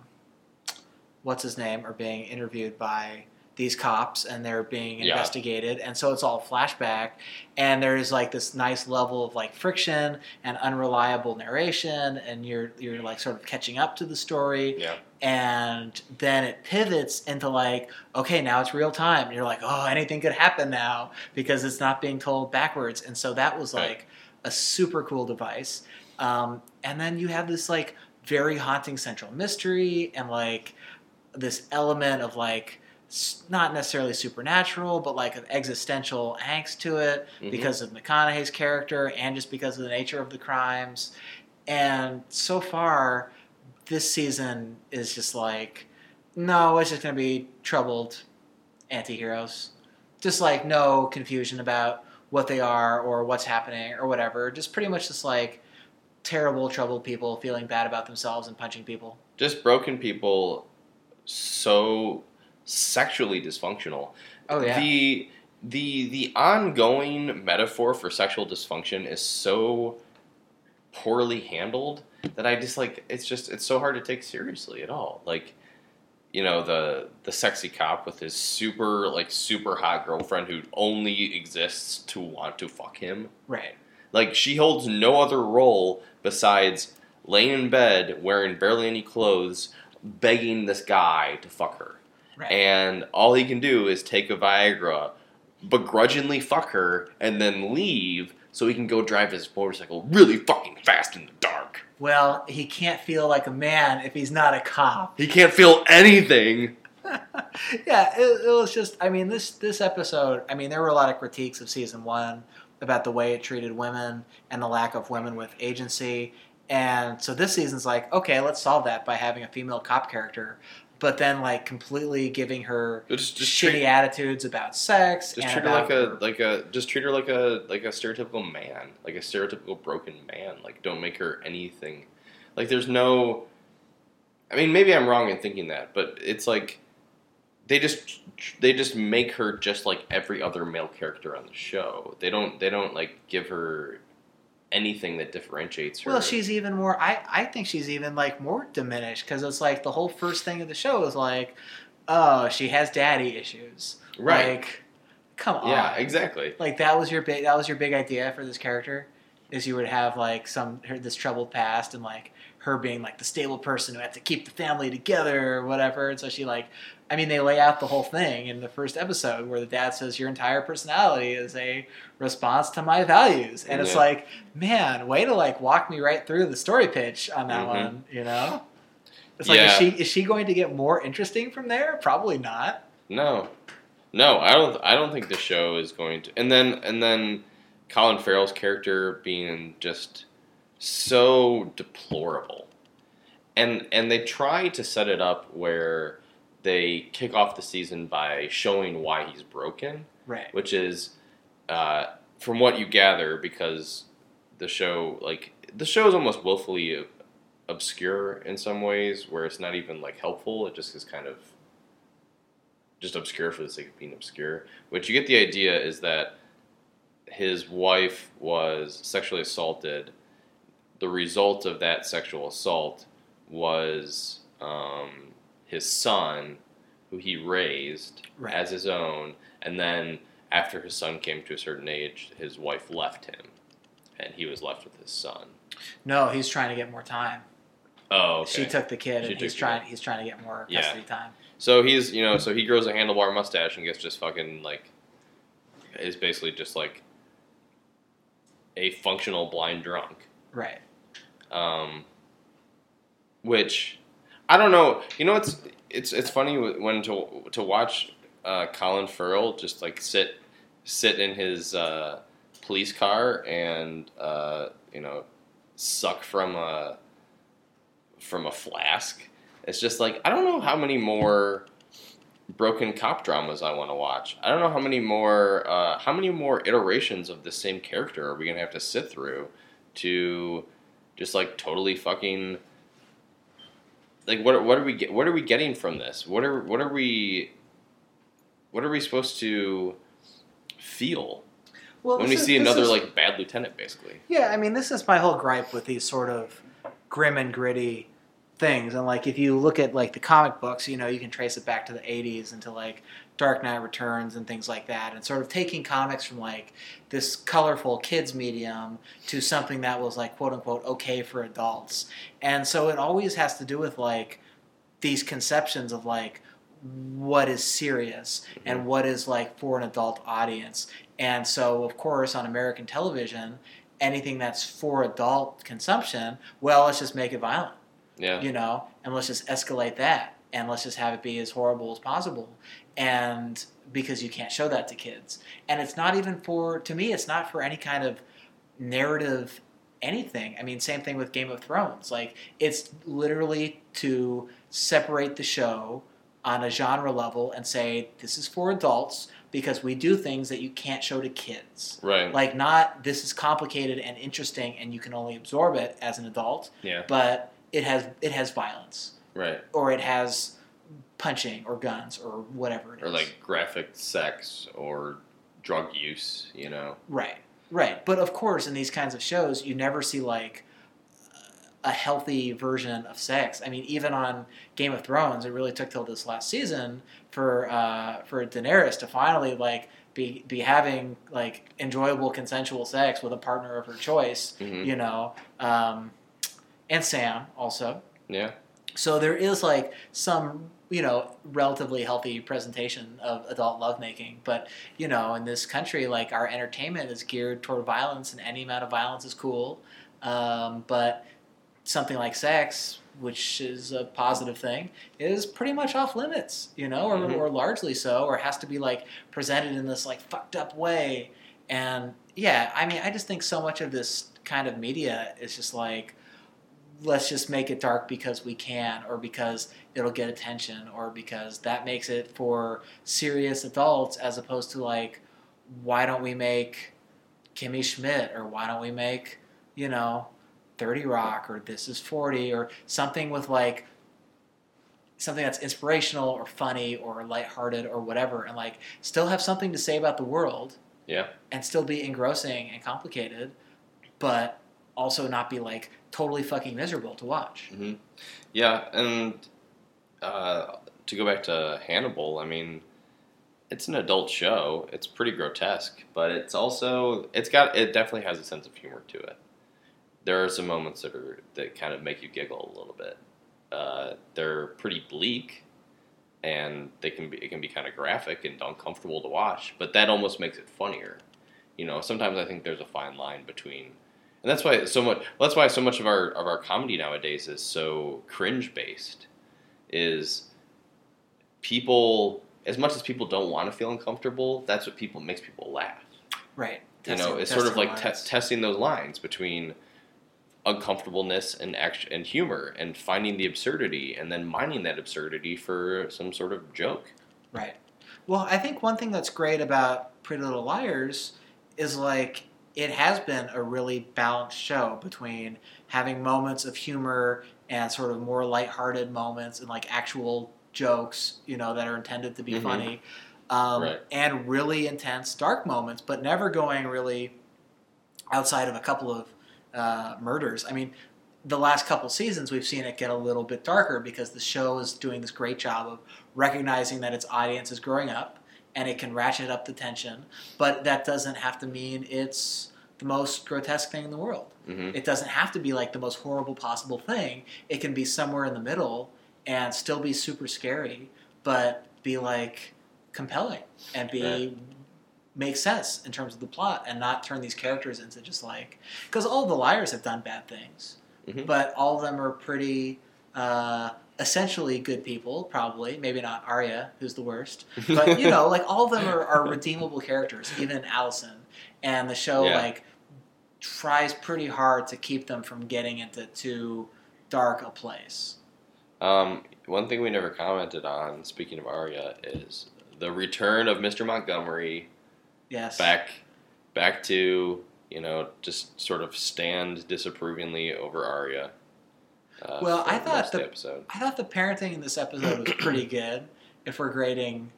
what's his name, are being interviewed by these cops and they're being Yeah. investigated and so it's all flashback and there's like this nice level of like friction and unreliable narration and you're you're like sort of catching up to the story Yeah. and then it pivots into like okay now it's real time you're like oh anything could happen now because it's not being told backwards and so that was Right. like a super cool device um, and then you have this like very haunting central mystery and like this element of like not necessarily supernatural but like an existential angst to it Mhm. because of mcconaughey's character and just because of the nature of the crimes. And so far this season is just like no it's just going to be troubled anti-heroes. Just like no confusion about what they are or what's happening or whatever. Just pretty much just like terrible troubled people feeling bad about themselves and punching people. Just broken people so sexually dysfunctional. oh yeah The the the ongoing metaphor for sexual dysfunction is so poorly handled that I just like it's just it's so hard to take seriously at all. Like you know the the sexy cop with his super like super hot girlfriend who only exists to want to fuck him. right Like she holds no other role besides laying in bed wearing barely any clothes, begging this guy to fuck her. right And all he can do is take a Viagra, begrudgingly fuck her, and then leave so he can go drive his motorcycle really fucking fast in the dark. well he can't feel like a man if he's not a cop He can't feel anything. yeah, it, it was just. I mean, this this episode. I mean, there were a lot of critiques of season one about the way it treated women and the lack of women with agency. And so this season's like, okay, let's solve that by having a female cop character, but then like completely giving her Just, just shitty treat, attitudes about sex. just and treat her like a like a just treat her like a like a stereotypical man, like a stereotypical broken man. Like don't make her anything. Like there's no. I mean, maybe I'm wrong in thinking that, but it's like they just they just make her just like every other male character on the show. They don't they don't like give her anything that differentiates her. Well, she's even more. I I think she's even like more diminished because it's like the whole first thing of the show is like, oh, she has daddy issues. right. Like, come on. yeah, exactly. Like that was your big that was your big idea for this character, is you would have like some her, this troubled past and like her being like the stable person who had to keep the family together or whatever. And so she like, I mean, they lay out the whole thing in the first episode where the dad says your entire personality is a response to my values, and it's like, man, way to like walk me right through the story pitch on that Mhm. one, you know? It's like, is she is she going to get more interesting from there? Probably not. No, no, I don't. I don't think the show is going to. And then and then Colin Farrell's character being just so deplorable, and and they try to set it up where they kick off the season by showing why he's broken, Right. which is, uh, from what you gather, because the show like the show is almost willfully obscure in some ways, where it's not even like helpful. It just is kind of just obscure for the sake of being obscure. Which you get the idea is that his wife was sexually assaulted. The result of that sexual assault was um, his son, who he raised Right. as his own, and then after his son came to a certain age, his wife left him, and he was left with his son. No, he's trying to get more time. Oh, okay. She took the kid, She and he's trying. kid. He's trying to get more Yeah. custody time. So he's you know so he grows a handlebar mustache and gets just fucking like is basically just like a functional blind drunk. Right. Um, which I don't know. You know it's it's it's funny when to to watch uh, Colin Farrell just like sit sit in his uh, police car and uh, you know suck from a from a flask. It's just like I don't know how many more broken cop dramas I want to watch. I don't know how many more uh, how many more iterations of the same character are we gonna have to sit through to just like totally fucking like what what are we get, what are we getting from this? What are what are we what are we supposed to feel Well, when we is- see another is- like bad lieutenant basically? Yeah, I mean, this is my whole gripe with these sort of grim and gritty things. And like, if you look at like the comic books, you know, you can trace it back to the '80s and to like Dark Knight Returns and things like that, and sort of taking comics from like this colorful kids medium to something that was like quote unquote okay for adults. And so it always has to do with like these conceptions of like what is serious and what is like for an adult audience. And so, of course, on American television, anything that's for adult consumption, well, let's just make it violent, Yeah. you know, and let's just escalate that, and let's just have it be as horrible as possible. And because you can't show that to kids, and it's not even for to me, it's not for any kind of narrative anything. I mean, same thing with Game of Thrones. Like, it's literally to separate the show on a genre level and say this is for adults because we do things that you can't show to kids. Right. Like not this is complicated and interesting and you can only absorb it as an adult, yeah. but it has it has violence Right. or it has punching or guns or whatever it is. Or like graphic sex or drug use, you know. Right, right. But of course, in these kinds of shows, you never see like a healthy version of sex. I mean, even on Game of Thrones, it really took till this last season for uh, for Daenerys to finally like be be having like enjoyable consensual sex with a partner of her choice. hmm You know, um, and Sam also. Yeah. So there is like some, you know, relatively healthy presentation of adult lovemaking. But, you know, in this country, like our entertainment is geared toward violence and any amount of violence is cool. Um, but something like sex, which is a positive thing, is pretty much off limits, you know, or, Mhm. or largely so, or has to be like presented in this like fucked up way. And yeah, I mean, I just think so much of this kind of media is just like, let's just make it dark because we can or because it'll get attention or because that makes it for serious adults as opposed to like why don't we make Kimmy Schmidt or why don't we make you know 30 Rock or This is 40 or something with like something that's inspirational or funny or lighthearted or whatever and like still have something to say about the world Yeah. and still be engrossing and complicated but also not be like totally fucking miserable to watch. hmm Yeah, and uh, to go back to Hannibal, I mean, it's an adult show. It's pretty grotesque, but it's also it's got it definitely has a sense of humor to it. There are some moments that are that kind of make you giggle a little bit. Uh, they're pretty bleak, and they can be it can be kind of graphic and uncomfortable to watch. But that almost makes it funnier. You know, sometimes I think there's a fine line between and that's why so much. Well, that's why so much of our of our comedy nowadays is so cringe based. Is people as much as people don't want to feel uncomfortable, that's what people makes people laugh. Right. you know, it's sort of like te- testing those lines between uncomfortableness and action and humor, and finding the absurdity, and then mining that absurdity for some sort of joke. Right. Well, I think one thing that's great about Pretty Little Liars is like it has been a really balanced show between having moments of humor and sort of more lighthearted moments and like actual jokes, you know, that are intended to be Mhm. funny, um, Right. and really intense dark moments, but never going really outside of a couple of uh, murders. I mean, the last couple seasons we've seen it get a little bit darker because the show is doing this great job of recognizing that its audience is growing up and it can ratchet up the tension, but that doesn't have to mean it's the most grotesque thing in the world. hmm It doesn't have to be like the most horrible possible thing. It can be somewhere in the middle and still be super scary, but be like compelling and be Right. make sense in terms of the plot and not turn these characters into just like because all the liars have done bad things, Mhm. but all of them are pretty uh, essentially good people. Probably, maybe not Aria, who's the worst, but you know, like all of them are, are redeemable characters, even Allison. And the show Yeah. like tries pretty hard to keep them from getting into too dark a place. Um, one thing we never commented on, speaking of Aria, is the return of Mr. Montgomery Yes. back, back to you know just sort of stand disapprovingly over Aria. Uh, Well, I thought the- episode. I thought the parenting in this episode was pretty good. If we're grading,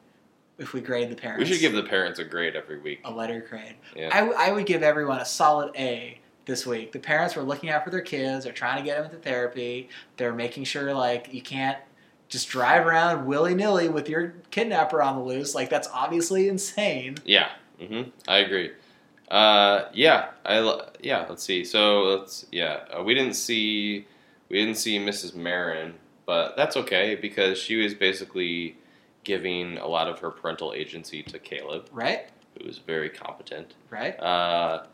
if we grade the parents, We should give the parents a grade every week. a letter grade. Yeah. I, w- I would give everyone a solid A this week. The parents were looking out for their kids. They're trying to get them into therapy. They're making sure like you can't just drive around willy nilly with your kidnapper on the loose. Like that's obviously insane. Yeah, hmm I agree. Uh, yeah, I yeah. Let's see. So let's yeah. Uh, we didn't see we didn't see Mrs. Marin, but that's okay because she was basically giving a lot of her parental agency to Caleb, Right? who was very competent. Right? Uh,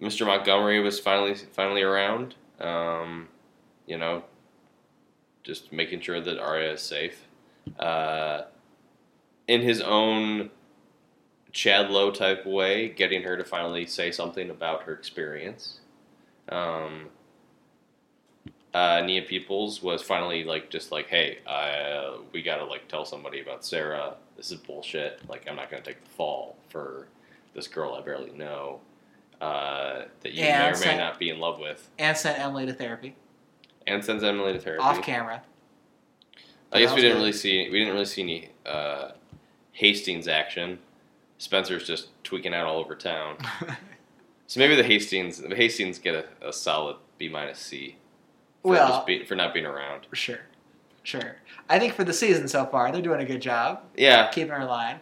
Mr. Montgomery was finally finally around. Um, you know, just making sure that Aria is safe. Uh, in his own Chad Lowe type way, getting her to finally say something about her experience. Um, uh, Nia Peeples was finally like, just like, hey, uh, we gotta like tell somebody about Sara. This is bullshit. Like, I'm not gonna take the fall for this girl I barely know uh, that you Yeah, may or may like- not be in love with, And sent Emily to therapy and sends Emily to therapy. off camera. I guess we didn't good. really see we didn't really see any uh, Hastings action. Spencer's just tweaking out all over town. So maybe the Hastings the Hastings get a, a solid B minus C for Well- just be, for not being around. sure. Sure. I think for the season so far, they're doing a good job Yeah. keeping her in line,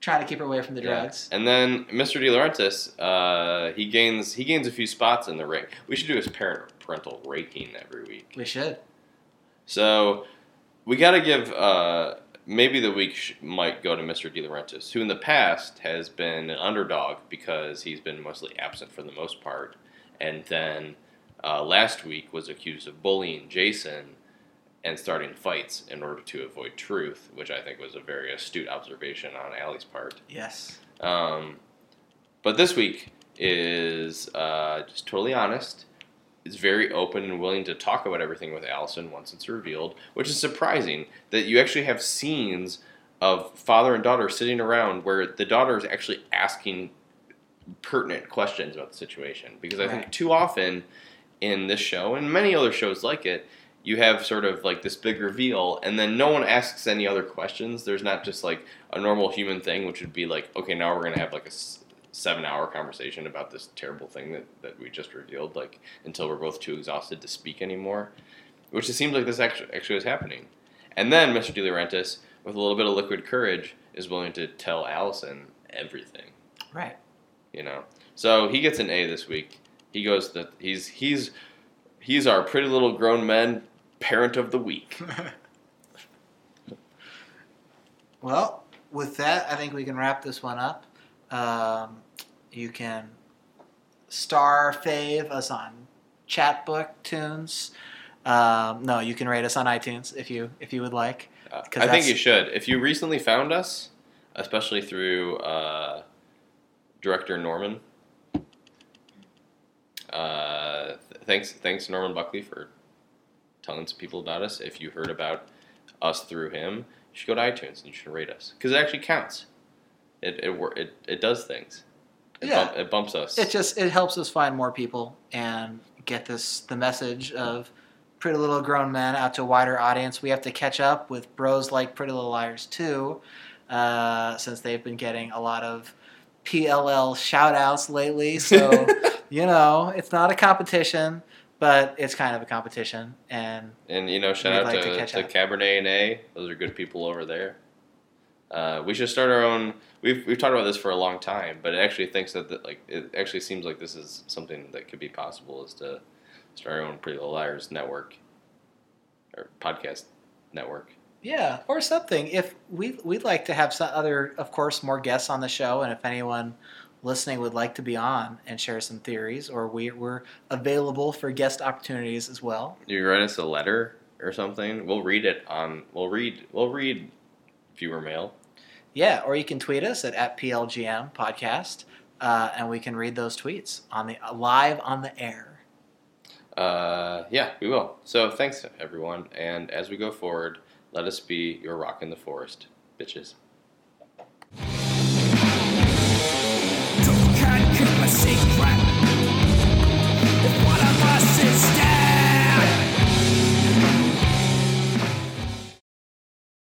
trying to keep her away from the yeah. drugs. And then Mr. DiLaurentis, uh, he gains he gains a few spots in the ring. We should do his parent parental raking every week. We should. So we got to give uh, maybe the week sh- might go to Mr. DiLaurentis, who in the past has been an underdog because he's been mostly absent for the most part, and then uh, last week was accused of bullying Jason and starting fights in order to avoid truth, which I think was a very astute observation on Allie's part. Yes. Um, but this week is uh, just totally honest. Is very open and willing to talk about everything with Allison once it's revealed, which is surprising that you actually have scenes of father and daughter sitting around where the daughter is actually asking pertinent questions about the situation. Because I think too often in this show and many other shows like it, you have sort of like this big reveal, and then no one asks any other questions. There's not just like a normal human thing, which would be like, okay, now we're gonna have like a seven-hour conversation about this terrible thing that, that we just revealed, like until we're both too exhausted to speak anymore. Which it seems like this actually actually is happening. And then Mr. DiLaurentis, with a little bit of liquid courage, is willing to tell Allison everything Right. you know. So he gets an A this week. He goes that he's he's he's our pretty little grown men parent of the week. well, with that, I think we can wrap this one up. Um, you can star fave us on Chatbook Tunes. Um, no, you can rate us on iTunes if you if you would like. Uh, 'Cause I think you should. If you recently found us, especially through uh, director Norman. Uh, th- thanks, thanks Norman Buckley for telling some people about us. If you heard about us through him, you should go to iTunes and you should rate us because it actually counts. It it it, it does things. It, Yeah. bump, it bumps us. It just it helps us find more people and get this the message of Pretty Little Grown Men out to a wider audience. We have to catch up with bros like Pretty Little Liars too, uh, since they've been getting a lot of PLL shout outs lately. So you know it's not a competition, but it's kind of a competition. And And you know, shout out like to to, to Cabernet and A. Those are good people over there. Uh, we should start our own. We've we've talked about this for a long time, but it actually thinks that, that like it actually seems like this is something that could be possible is to start our own Pretty Little Liars network or podcast network. Yeah, or something. If we we'd like to have some other, of course, more guests on the show, and if anyone listening would like to be on and share some theories, or we, we're available for guest opportunities as well. You write us a letter or something. We'll read it on. We'll read. We'll read viewer mail. Yeah, or you can tweet us at, at PLGM podcast, uh, and we can read those tweets on the uh, live on the air. Uh, yeah, we will. So thanks everyone, and as we go forward, let us be your rock in the forest, bitches.